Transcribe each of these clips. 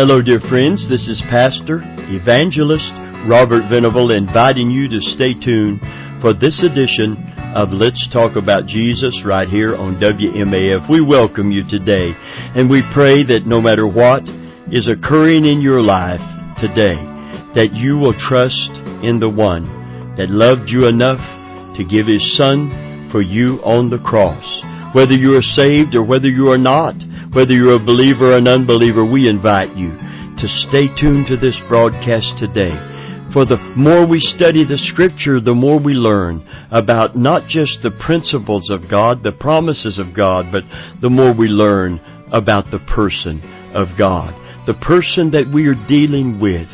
Hello, dear friends. This is Pastor, Evangelist Robert Venable inviting you to stay tuned for this edition of Let's Talk About Jesus right here on WMAF. We welcome you today and we pray that no matter what is occurring in your life today, that you will trust in the one that loved you enough to give His Son for you on the cross. Whether you are saved or whether you are not, whether you're a believer or an unbeliever, we invite you to stay tuned to this broadcast today. For the more we study the Scripture, the more we learn about not just the principles of God, the promises of God, but the more we learn about the person of God. The person that we are dealing with,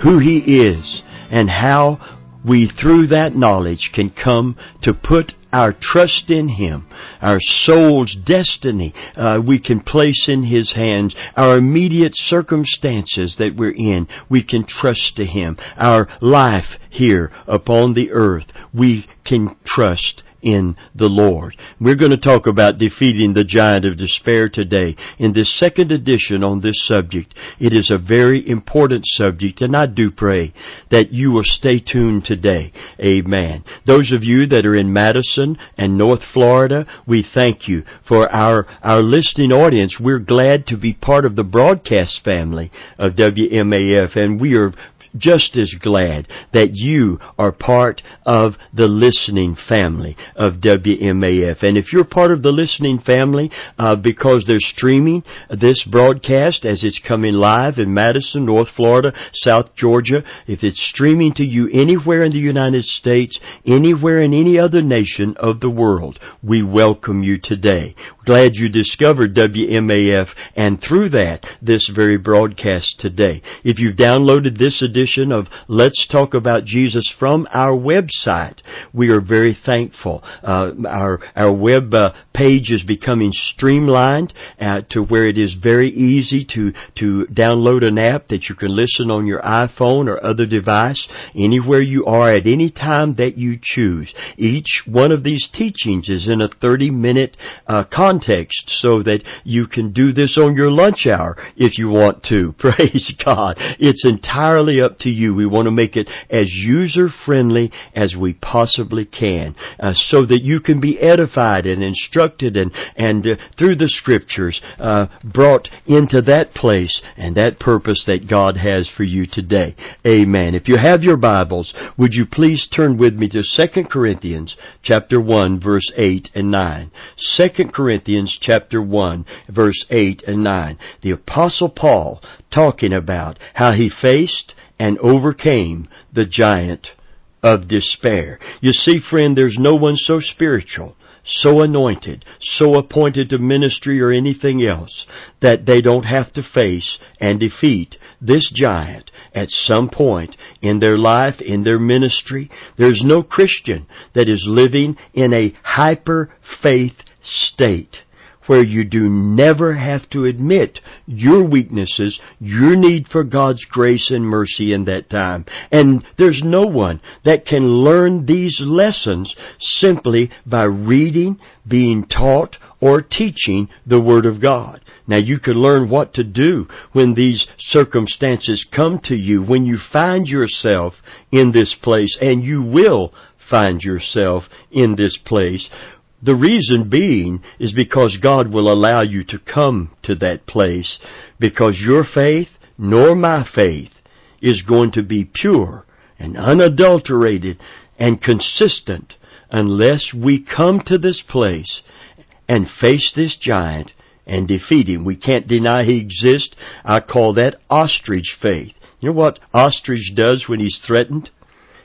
who He is, and how we, through that knowledge, can come to put our trust in Him, our soul's destiny, uh, we can place in His hands. Our immediate circumstances that we're in, we can trust to Him. Our life here upon the earth, we can trust in the Lord. We're going to talk about defeating the giant of despair today. In this second edition on this subject, it is a very important subject and I do pray that you will stay tuned today. Amen. Those of you that are in Madison and North Florida, we thank you for our, our listening audience. We're glad to be part of the broadcast family of WMAF and we are just as glad that you are part of the listening family of WMAF. And if you're part of the listening family uh, because they're streaming this broadcast as it's coming live in Madison, North Florida, South Georgia, if it's streaming to you anywhere in the United States, anywhere in any other nation of the world, we welcome you today. Glad you discovered WMAF and through that, this very broadcast today. If you've downloaded this edition of Let's Talk About Jesus from our website, we are very thankful. Uh, our, our web uh, page is becoming streamlined uh, to where it is very easy to, to download an app that you can listen on your iPhone or other device anywhere you are at any time that you choose. Each one of these teachings is in a 30 minute uh, context so that you can do this on your lunch hour if you want to. Praise God. It's entirely up to you. We want to make it as user friendly as we possibly can uh, so that you can be edified and instructed and, and uh, through the scriptures uh, brought into that place and that purpose that God has for you today. Amen. If you have your Bibles, would you please turn with me to 2 Corinthians chapter 1 verse 8 and 9. 2 Corinthians chapter 1 verse 8 and 9. The apostle Paul talking about how he faced and overcame the giant of despair. You see, friend, there's no one so spiritual, so anointed, so appointed to ministry or anything else that they don't have to face and defeat this giant at some point in their life, in their ministry. There's no Christian that is living in a hyper faith state where you do never have to admit your weaknesses, your need for God's grace and mercy in that time. And there's no one that can learn these lessons simply by reading, being taught, or teaching the Word of God. Now you can learn what to do when these circumstances come to you, when you find yourself in this place, and you will find yourself in this place the reason being is because God will allow you to come to that place because your faith nor my faith is going to be pure and unadulterated and consistent unless we come to this place and face this giant and defeat him. We can't deny he exists. I call that ostrich faith. You know what ostrich does when he's threatened?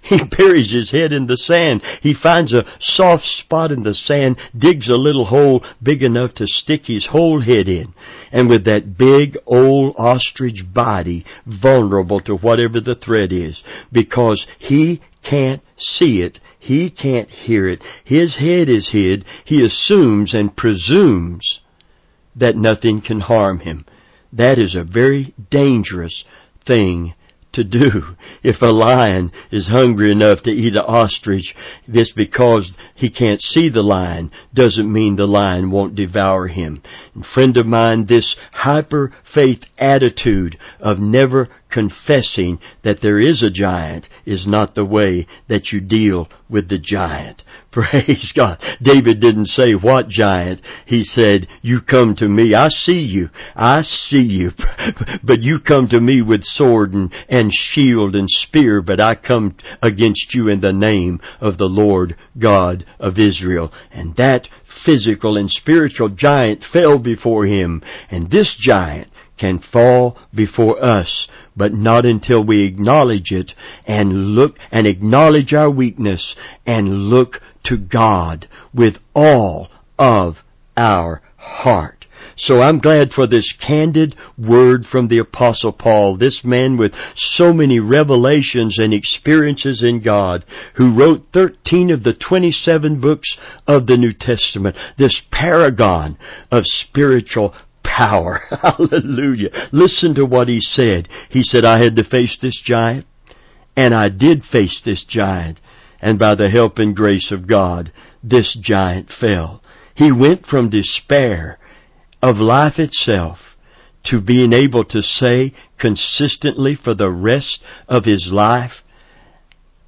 He buries his head in the sand. He finds a soft spot in the sand, digs a little hole big enough to stick his whole head in. And with that big old ostrich body vulnerable to whatever the threat is, because he can't see it, he can't hear it, his head is hid, he assumes and presumes that nothing can harm him. That is a very dangerous thing to do. If a lion is hungry enough to eat an ostrich, this because he can't see the lion doesn't mean the lion won't devour him. And friend of mine, this hyper faith attitude of never confessing that there is a giant is not the way that you deal with the giant. Praise God. David didn't say what giant. He said, you come to me. I see you. I see you. But you come to me with sword and, and shield and spear, but I come against you in the name of the Lord God of Israel. And that physical and spiritual giant fell before him. And this giant can fall before us, but not until we acknowledge it and look and acknowledge our weakness and look to God with all of our heart. So I'm glad for this candid word from the apostle Paul, this man with so many revelations and experiences in God, who wrote 13 of the 27 books of the New Testament, this paragon of spiritual power. Hallelujah. Listen to what he said. He said, I had to face this giant, and I did face this giant, and by the help and grace of God, this giant fell. He went from despair of life itself to being able to say consistently for the rest of his life,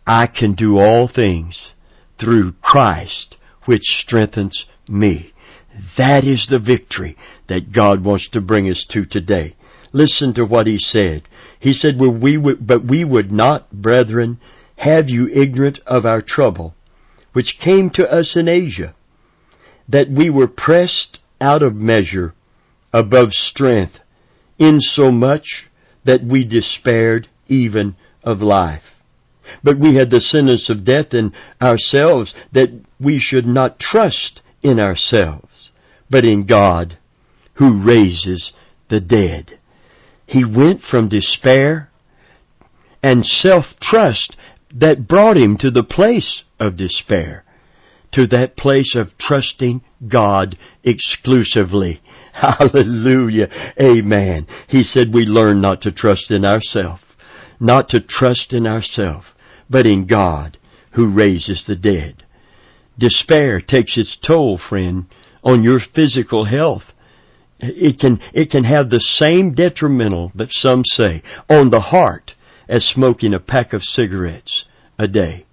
I can do all things through Christ which strengthens me. That is the victory that God wants to bring us to today. Listen to what he said. He said, well, we would, but we would not, brethren, have you ignorant of our trouble, which came to us in Asia, that we were pressed out of measure above strength, insomuch that we despaired even of life. But we had the sentence of death in ourselves that we should not trust in ourselves, but in God who raises the dead. He went from despair and self-trust that brought him to the place of despair, to that place of trusting God exclusively. Hallelujah. Amen. He said we learn not to trust in ourselves, not to trust in ourselves, but in God who raises the dead. Despair takes its toll, friend, on your physical health. It can, it can have the same detrimental that some say on the heart as smoking a pack of cigarettes a day.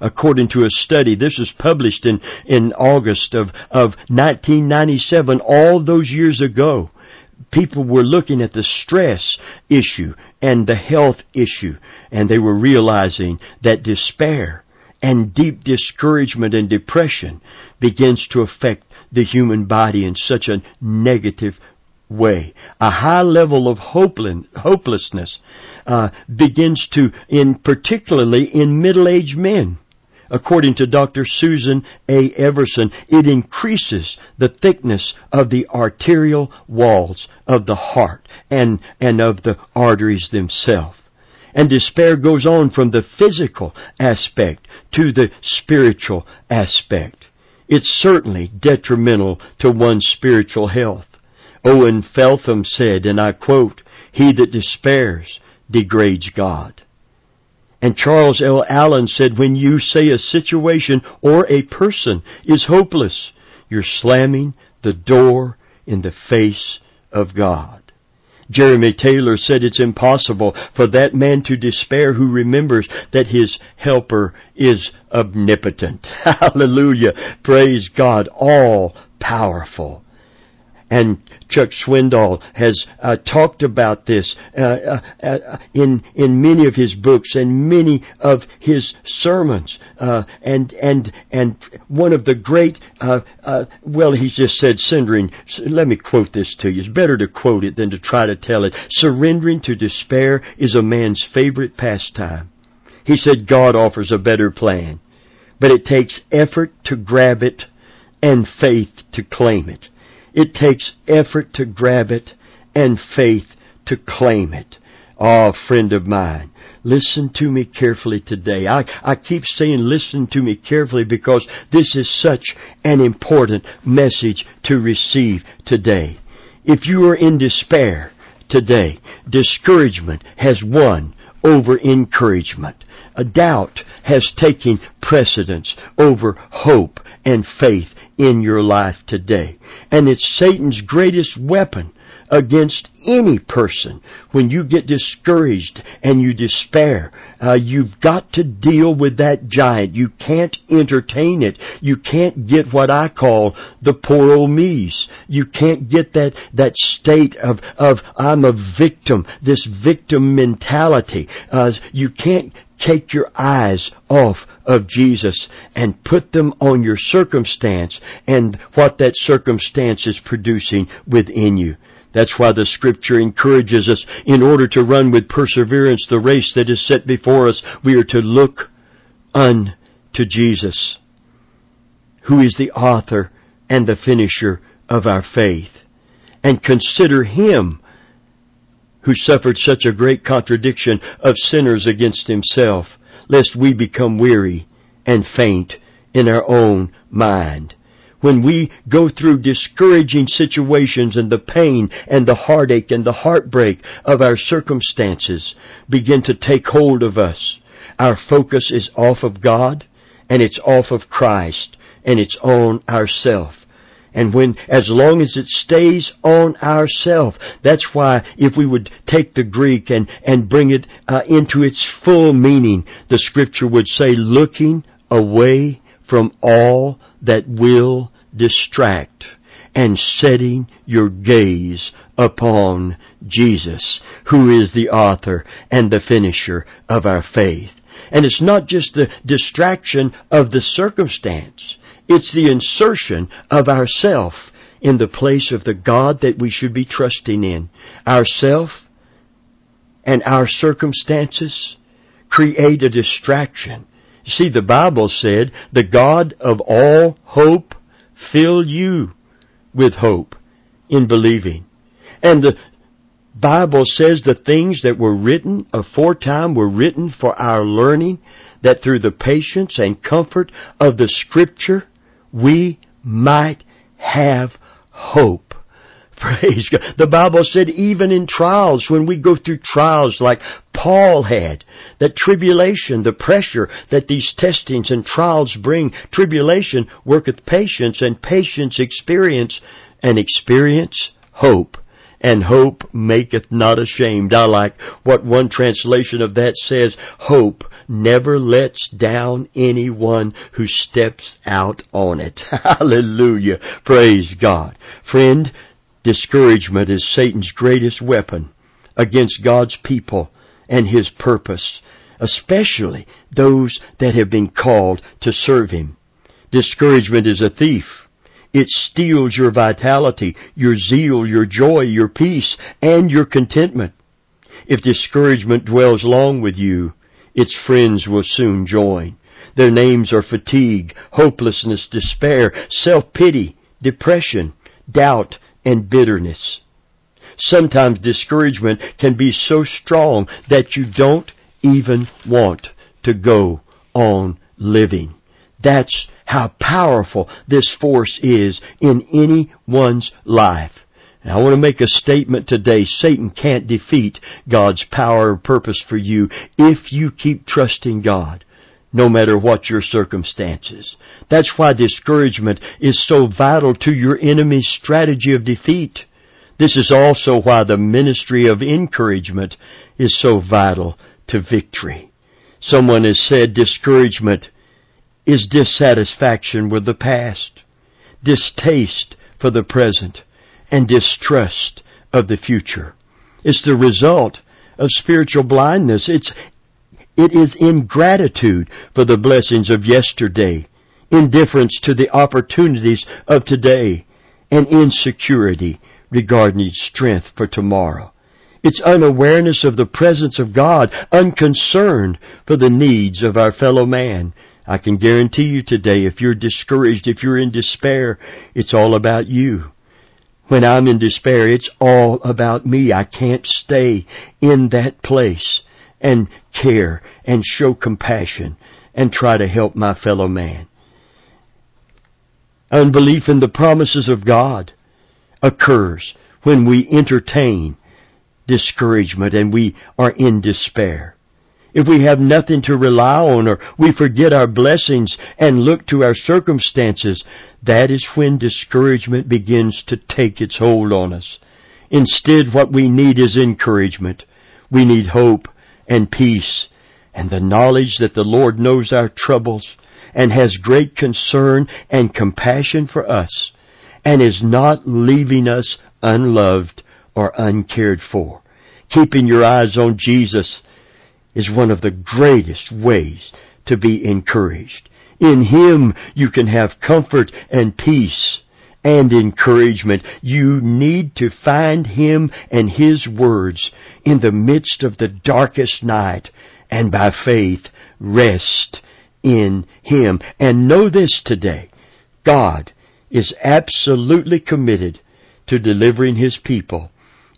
According to a study, this was published in, in August of, of 1997, all those years ago, people were looking at the stress issue and the health issue, and they were realizing that despair and deep discouragement and depression begins to affect the human body in such a negative way. A high level of hopelessness uh, begins to, in particularly in middle-aged men. According to Dr. Susan A. Everson, it increases the thickness of the arterial walls of the heart and, and of the arteries themselves. And despair goes on from the physical aspect to the spiritual aspect. It's certainly detrimental to one's spiritual health. Owen Feltham said, and I quote, He that despairs degrades God. And Charles L. Allen said, when you say a situation or a person is hopeless, you're slamming the door in the face of God. Jeremy Taylor said it's impossible for that man to despair who remembers that his helper is omnipotent. Hallelujah. Praise God. All powerful. And Chuck Swindoll has uh, talked about this uh, uh, uh, in in many of his books and many of his sermons. Uh, and and and one of the great uh, well, he just said surrendering. Let me quote this to you. It's better to quote it than to try to tell it. Surrendering to despair is a man's favorite pastime. He said God offers a better plan, but it takes effort to grab it and faith to claim it. It takes effort to grab it and faith to claim it. Oh, friend of mine, listen to me carefully today. I, I keep saying listen to me carefully because this is such an important message to receive today. If you are in despair today, discouragement has won over encouragement. A doubt has taken precedence over hope and faith in your life today. And it's Satan's greatest weapon against any person. When you get discouraged and you despair, uh, you've got to deal with that giant. You can't entertain it. You can't get what I call the poor old me's. You can't get that, that state of, of I'm a victim, this victim mentality. Uh, you can't take your eyes off of Jesus and put them on your circumstance and what that circumstance is producing within you. That's why the scripture encourages us in order to run with perseverance the race that is set before us, we are to look unto Jesus, who is the author and the finisher of our faith, and consider Him who suffered such a great contradiction of sinners against Himself, lest we become weary and faint in our own mind when we go through discouraging situations and the pain and the heartache and the heartbreak of our circumstances begin to take hold of us, our focus is off of God and it's off of Christ and it's on ourself. And when, as long as it stays on ourself, that's why if we would take the Greek and, and bring it uh, into its full meaning, the scripture would say, looking away from all that will distract and setting your gaze upon Jesus, who is the author and the finisher of our faith. And it's not just the distraction of the circumstance, it's the insertion of ourself in the place of the God that we should be trusting in. Ourself and our circumstances create a distraction See, the Bible said, the God of all hope fill you with hope in believing. And the Bible says the things that were written aforetime were written for our learning, that through the patience and comfort of the Scripture, we might have hope. Praise God. The Bible said even in trials, when we go through trials like Paul had, that tribulation, the pressure that these testings and trials bring, tribulation worketh patience, and patience experience, and experience hope. And hope maketh not ashamed. I like what one translation of that says, hope never lets down anyone who steps out on it. Hallelujah. Praise God. Friend, Discouragement is Satan's greatest weapon against God's people and His purpose, especially those that have been called to serve Him. Discouragement is a thief. It steals your vitality, your zeal, your joy, your peace, and your contentment. If discouragement dwells long with you, its friends will soon join. Their names are fatigue, hopelessness, despair, self-pity, depression, doubt, and bitterness. Sometimes discouragement can be so strong that you don't even want to go on living. That's how powerful this force is in anyone's life. And I want to make a statement today. Satan can't defeat God's power or purpose for you if you keep trusting God no matter what your circumstances. That's why discouragement is so vital to your enemy's strategy of defeat. This is also why the ministry of encouragement is so vital to victory. Someone has said discouragement is dissatisfaction with the past, distaste for the present, and distrust of the future. It's the result of spiritual blindness. It's it is ingratitude for the blessings of yesterday, indifference to the opportunities of today, and insecurity regarding strength for tomorrow. It's unawareness of the presence of God, unconcern for the needs of our fellow man. I can guarantee you today, if you're discouraged, if you're in despair, it's all about you. When I'm in despair, it's all about me. I can't stay in that place and care and show compassion and try to help my fellow man. Unbelief in the promises of God occurs when we entertain discouragement and we are in despair. If we have nothing to rely on or we forget our blessings and look to our circumstances, that is when discouragement begins to take its hold on us. Instead, what we need is encouragement. We need hope and peace and the knowledge that the Lord knows our troubles and has great concern and compassion for us and is not leaving us unloved or uncared for. Keeping your eyes on Jesus is one of the greatest ways to be encouraged. In Him you can have comfort and peace and encouragement. You need to find Him and His words in the midst of the darkest night and by faith rest in Him. And know this today. God is absolutely committed to delivering His people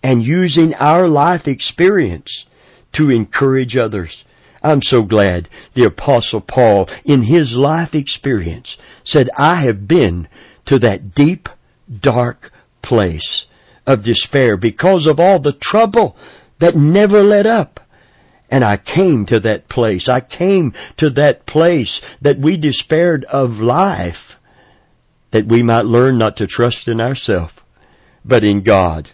and using our life experience to encourage others. I'm so glad the apostle Paul in his life experience said, I have been to that deep, dark place of despair because of all the trouble that never let up. And I came to that place. I came to that place that we despaired of life that we might learn not to trust in ourselves, but in God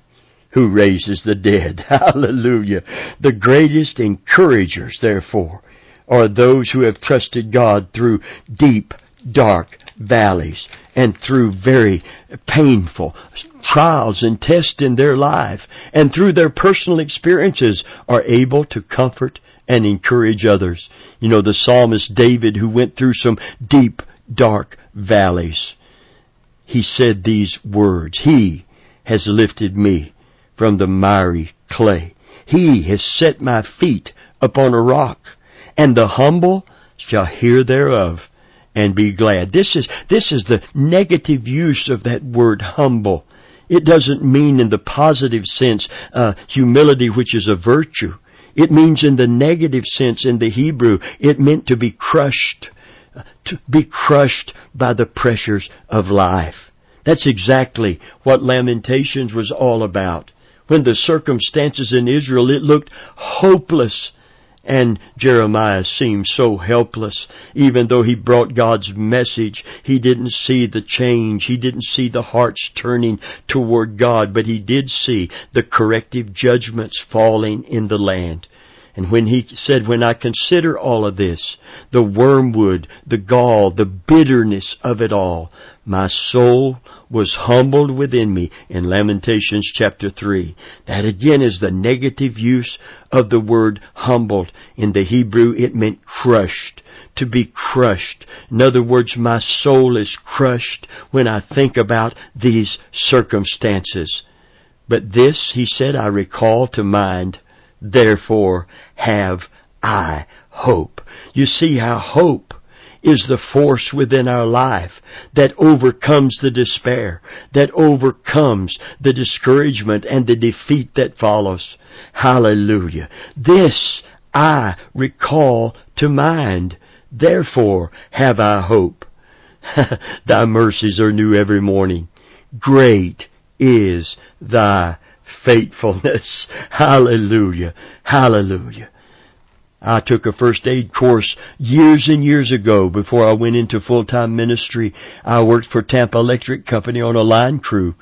who raises the dead. Hallelujah. The greatest encouragers, therefore, are those who have trusted God through deep, dark valleys and through very painful trials and tests in their life and through their personal experiences are able to comfort and encourage others. You know, the psalmist David who went through some deep, dark valleys, he said these words, He has lifted me from the miry clay. He has set my feet upon a rock, and the humble shall hear thereof and be glad. This is, this is the negative use of that word humble. It doesn't mean in the positive sense, uh, humility which is a virtue. It means in the negative sense in the Hebrew, it meant to be crushed, to be crushed by the pressures of life. That's exactly what Lamentations was all about when the circumstances in Israel, it looked hopeless. And Jeremiah seemed so helpless. Even though he brought God's message, he didn't see the change. He didn't see the hearts turning toward God, but he did see the corrective judgments falling in the land. And when he said, when I consider all of this, the wormwood, the gall, the bitterness of it all, my soul was humbled within me in Lamentations chapter 3. That again is the negative use of the word humbled. In the Hebrew it meant crushed. To be crushed. In other words, my soul is crushed when I think about these circumstances. But this, he said, I recall to mind Therefore have I hope. You see how hope is the force within our life that overcomes the despair, that overcomes the discouragement and the defeat that follows. Hallelujah. This I recall to mind. Therefore have I hope. thy mercies are new every morning. Great is thy faithfulness. Hallelujah. Hallelujah. I took a first aid course years and years ago before I went into full-time ministry. I worked for Tampa Electric Company on a line crew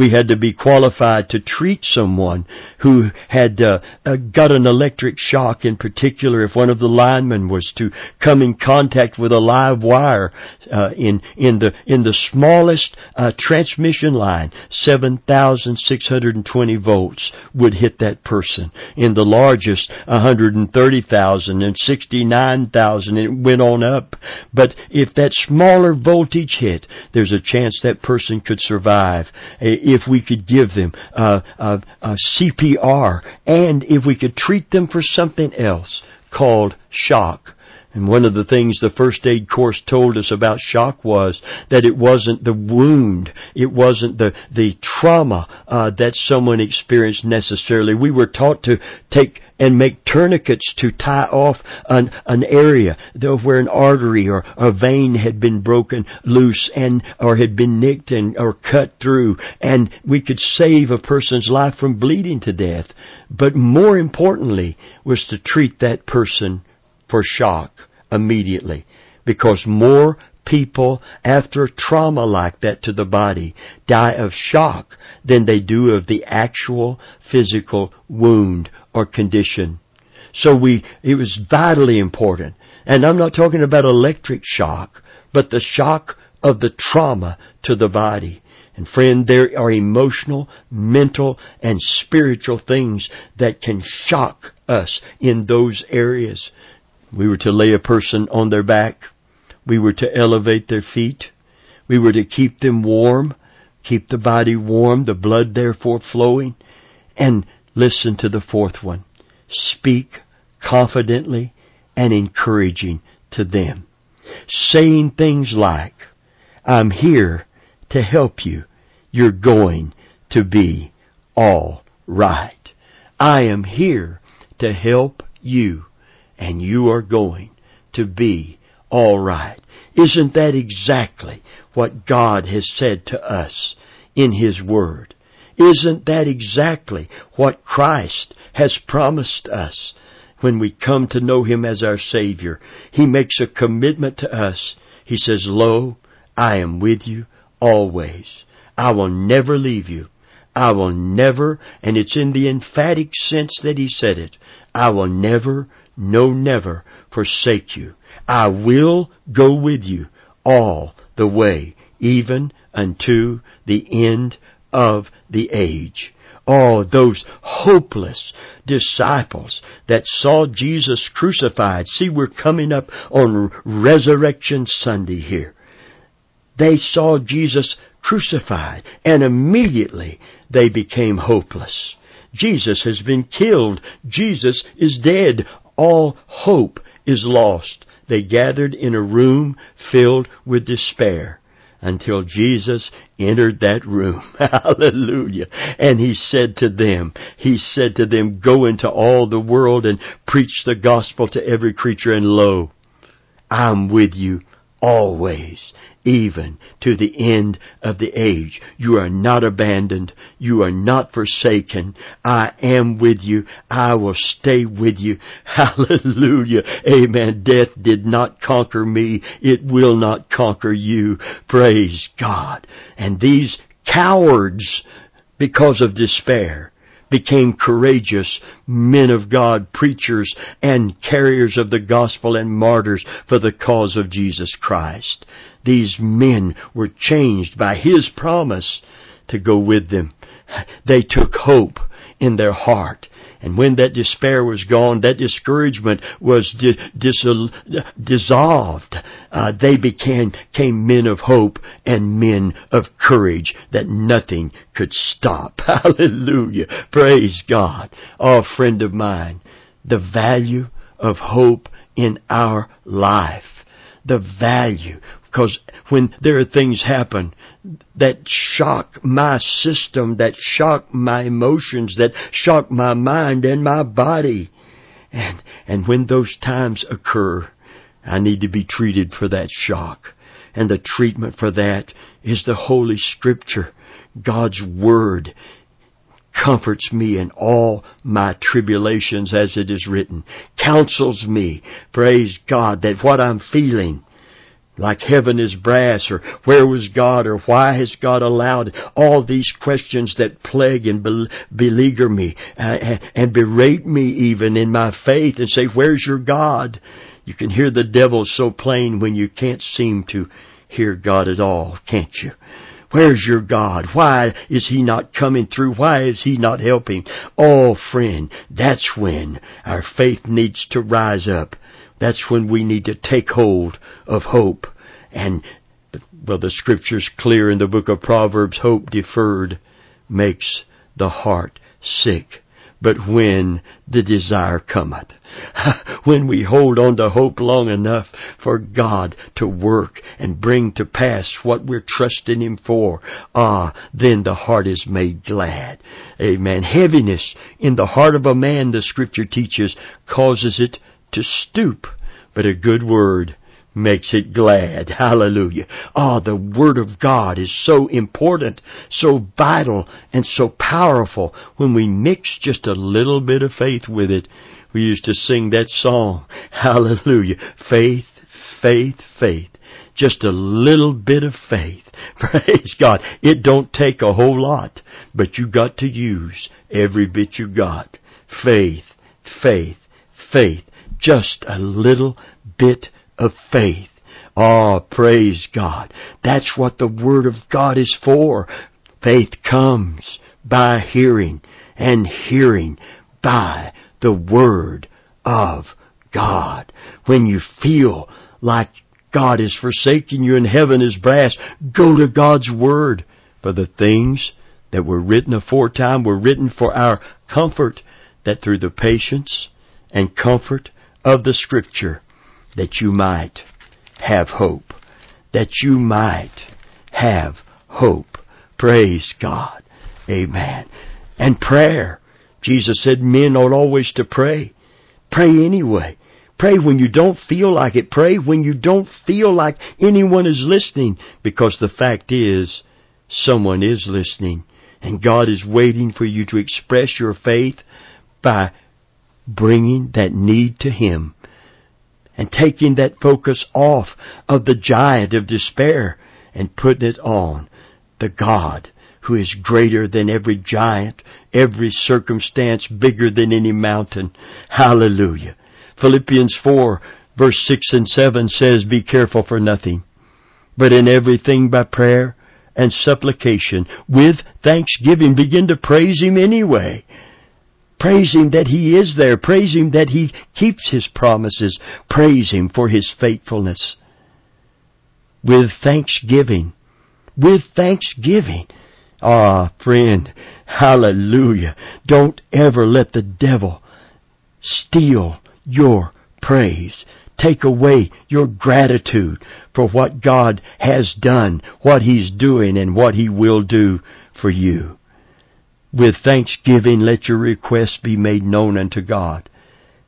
we had to be qualified to treat someone who had uh, uh, got an electric shock in particular if one of the linemen was to come in contact with a live wire uh, in in the in the smallest uh, transmission line 7620 volts would hit that person. In the largest 130,000 and 69,000 it went on up. But if that smaller voltage hit there's a chance that person could survive if we could give them uh, uh, uh, CPR and if we could treat them for something else called shock. And one of the things the first aid course told us about shock was that it wasn't the wound, it wasn't the the trauma uh, that someone experienced necessarily. We were taught to take and make tourniquets to tie off an, an area where an artery or a vein had been broken loose and or had been nicked and or cut through and we could save a person's life from bleeding to death. But more importantly was to treat that person for shock immediately because more people after trauma like that to the body die of shock than they do of the actual physical wound or condition. So we, it was vitally important. And I'm not talking about electric shock, but the shock of the trauma to the body. And friend, there are emotional, mental, and spiritual things that can shock us in those areas. We were to lay a person on their back. We were to elevate their feet. We were to keep them warm, keep the body warm, the blood therefore flowing. And listen to the fourth one. Speak confidently and encouraging to them. Saying things like, I'm here to help you. You're going to be all right. I am here to help you and you are going to be all right. Isn't that exactly what God has said to us in His Word? Isn't that exactly what Christ has promised us when we come to know Him as our Savior? He makes a commitment to us. He says, Lo, I am with you always. I will never leave you. I will never, and it's in the emphatic sense that He said it, I will never, no never forsake you. I will go with you all the way, even unto the end of the age. Oh, those hopeless disciples that saw Jesus crucified. See, we're coming up on Resurrection Sunday here. They saw Jesus crucified and immediately they became hopeless. Jesus has been killed. Jesus is dead. All hope is lost. They gathered in a room filled with despair until Jesus entered that room. Hallelujah. And he said to them, he said to them, go into all the world and preach the gospel to every creature and lo, I'm with you always, even to the end of the age. You are not abandoned. You are not forsaken. I am with you. I will stay with you. Hallelujah. Amen. Death did not conquer me. It will not conquer you. Praise God. And these cowards, because of despair, became courageous men of God, preachers and carriers of the gospel and martyrs for the cause of Jesus Christ. These men were changed by His promise to go with them. They took hope in their heart. And when that despair was gone, that discouragement was di- dis- dissolved. Uh, they became, became men of hope and men of courage that nothing could stop. Hallelujah. Praise God. Oh, friend of mine, the value of hope in our life. The value. Because when there are things happen that shock my system, that shock my emotions, that shock my mind and my body, and, and when those times occur, I need to be treated for that shock. And the treatment for that is the Holy Scripture. God's Word comforts me in all my tribulations as it is written, counsels me, praise God, that what I'm feeling like heaven is brass or where was God or why has God allowed all these questions that plague and beleaguer me uh, and berate me even in my faith and say, where's your God? You can hear the devil so plain when you can't seem to hear God at all, can't you? Where's your God? Why is He not coming through? Why is He not helping? Oh, friend, that's when our faith needs to rise up that's when we need to take hold of hope. And, well, the scripture's clear in the book of Proverbs, hope deferred makes the heart sick. But when the desire cometh, when we hold on to hope long enough for God to work and bring to pass what we're trusting Him for, ah, then the heart is made glad. Amen. Heaviness in the heart of a man, the scripture teaches, causes it to stoop, but a good word makes it glad. Hallelujah. Ah, oh, the Word of God is so important, so vital, and so powerful when we mix just a little bit of faith with it. We used to sing that song. Hallelujah. Faith, faith, faith. Just a little bit of faith. Praise God. It don't take a whole lot, but you got to use every bit you got. Faith, faith, faith. Just a little bit of faith. Oh, praise God. That's what the Word of God is for. Faith comes by hearing and hearing by the Word of God. When you feel like God is forsaking you and heaven is brass, go to God's Word. For the things that were written aforetime were written for our comfort, that through the patience and comfort of the Scripture, that you might have hope. That you might have hope. Praise God. Amen. And prayer. Jesus said men ought always to pray. Pray anyway. Pray when you don't feel like it. Pray when you don't feel like anyone is listening. Because the fact is, someone is listening. And God is waiting for you to express your faith by bringing that need to Him and taking that focus off of the giant of despair and putting it on the God who is greater than every giant, every circumstance, bigger than any mountain. Hallelujah. Philippians 4 verse 6 and 7 says, Be careful for nothing, but in everything by prayer and supplication with thanksgiving begin to praise Him anyway. Praise Him that He is there. Praise Him that He keeps His promises. Praise Him for His faithfulness. With thanksgiving. With thanksgiving. Ah, friend, hallelujah. Don't ever let the devil steal your praise. Take away your gratitude for what God has done, what He's doing, and what He will do for you. With thanksgiving let your requests be made known unto God,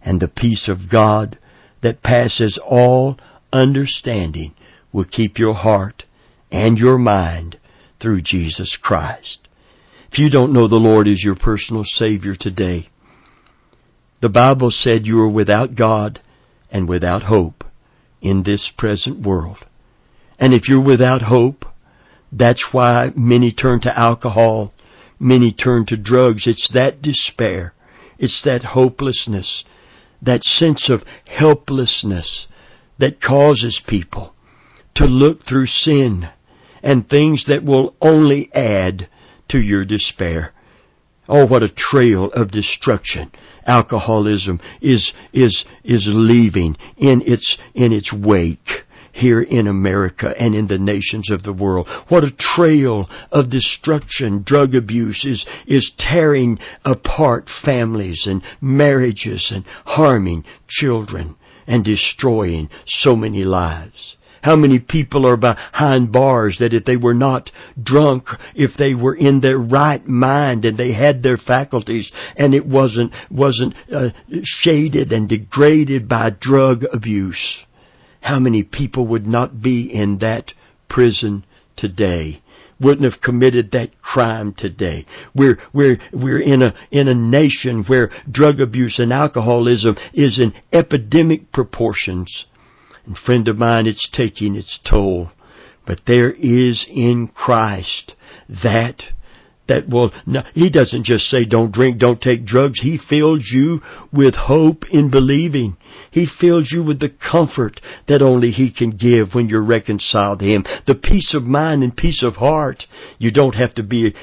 and the peace of God that passes all understanding will keep your heart and your mind through Jesus Christ. If you don't know the Lord as your personal Savior today, the Bible said you are without God and without hope in this present world. And if you're without hope, that's why many turn to alcohol, many turn to drugs. It's that despair. It's that hopelessness, that sense of helplessness that causes people to look through sin and things that will only add to your despair. Oh, what a trail of destruction alcoholism is, is, is leaving in its, in its wake here in America and in the nations of the world. What a trail of destruction drug abuse is, is tearing apart families and marriages and harming children and destroying so many lives. How many people are behind bars that if they were not drunk, if they were in their right mind and they had their faculties and it wasn't, wasn't uh, shaded and degraded by drug abuse, how many people would not be in that prison today? wouldn't have committed that crime today. We're, we're, we're in a, in a nation where drug abuse and alcoholism is in epidemic proportions. And friend of mine, it's taking its toll. But there is in Christ that that will no, he doesn't just say don't drink don't take drugs. He fills you with hope in believing. He fills you with the comfort that only he can give when you're reconciled to him. The peace of mind and peace of heart. You don't have to be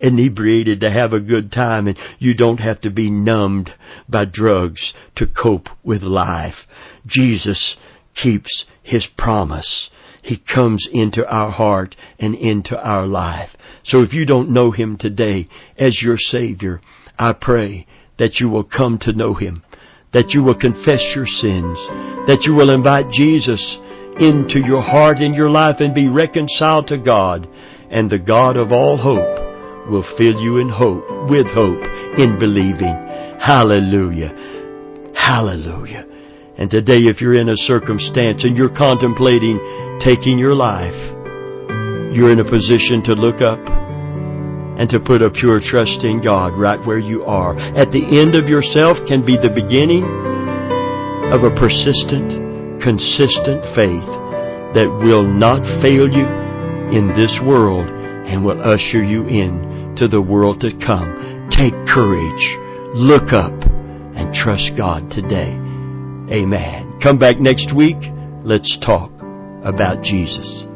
inebriated to have a good time and you don't have to be numbed by drugs to cope with life. Jesus keeps His promise. He comes into our heart and into our life. So if you don't know Him today as your Savior, I pray that you will come to know Him, that you will confess your sins, that you will invite Jesus into your heart and your life and be reconciled to God, and the God of all hope will fill you in hope, with hope in believing. Hallelujah. Hallelujah. And today, if you're in a circumstance and you're contemplating taking your life, you're in a position to look up and to put a pure trust in God right where you are. At the end of yourself can be the beginning of a persistent, consistent faith that will not fail you in this world and will usher you in to the world to come. Take courage. Look up and trust God today. Amen. Come back next week. Let's talk about Jesus.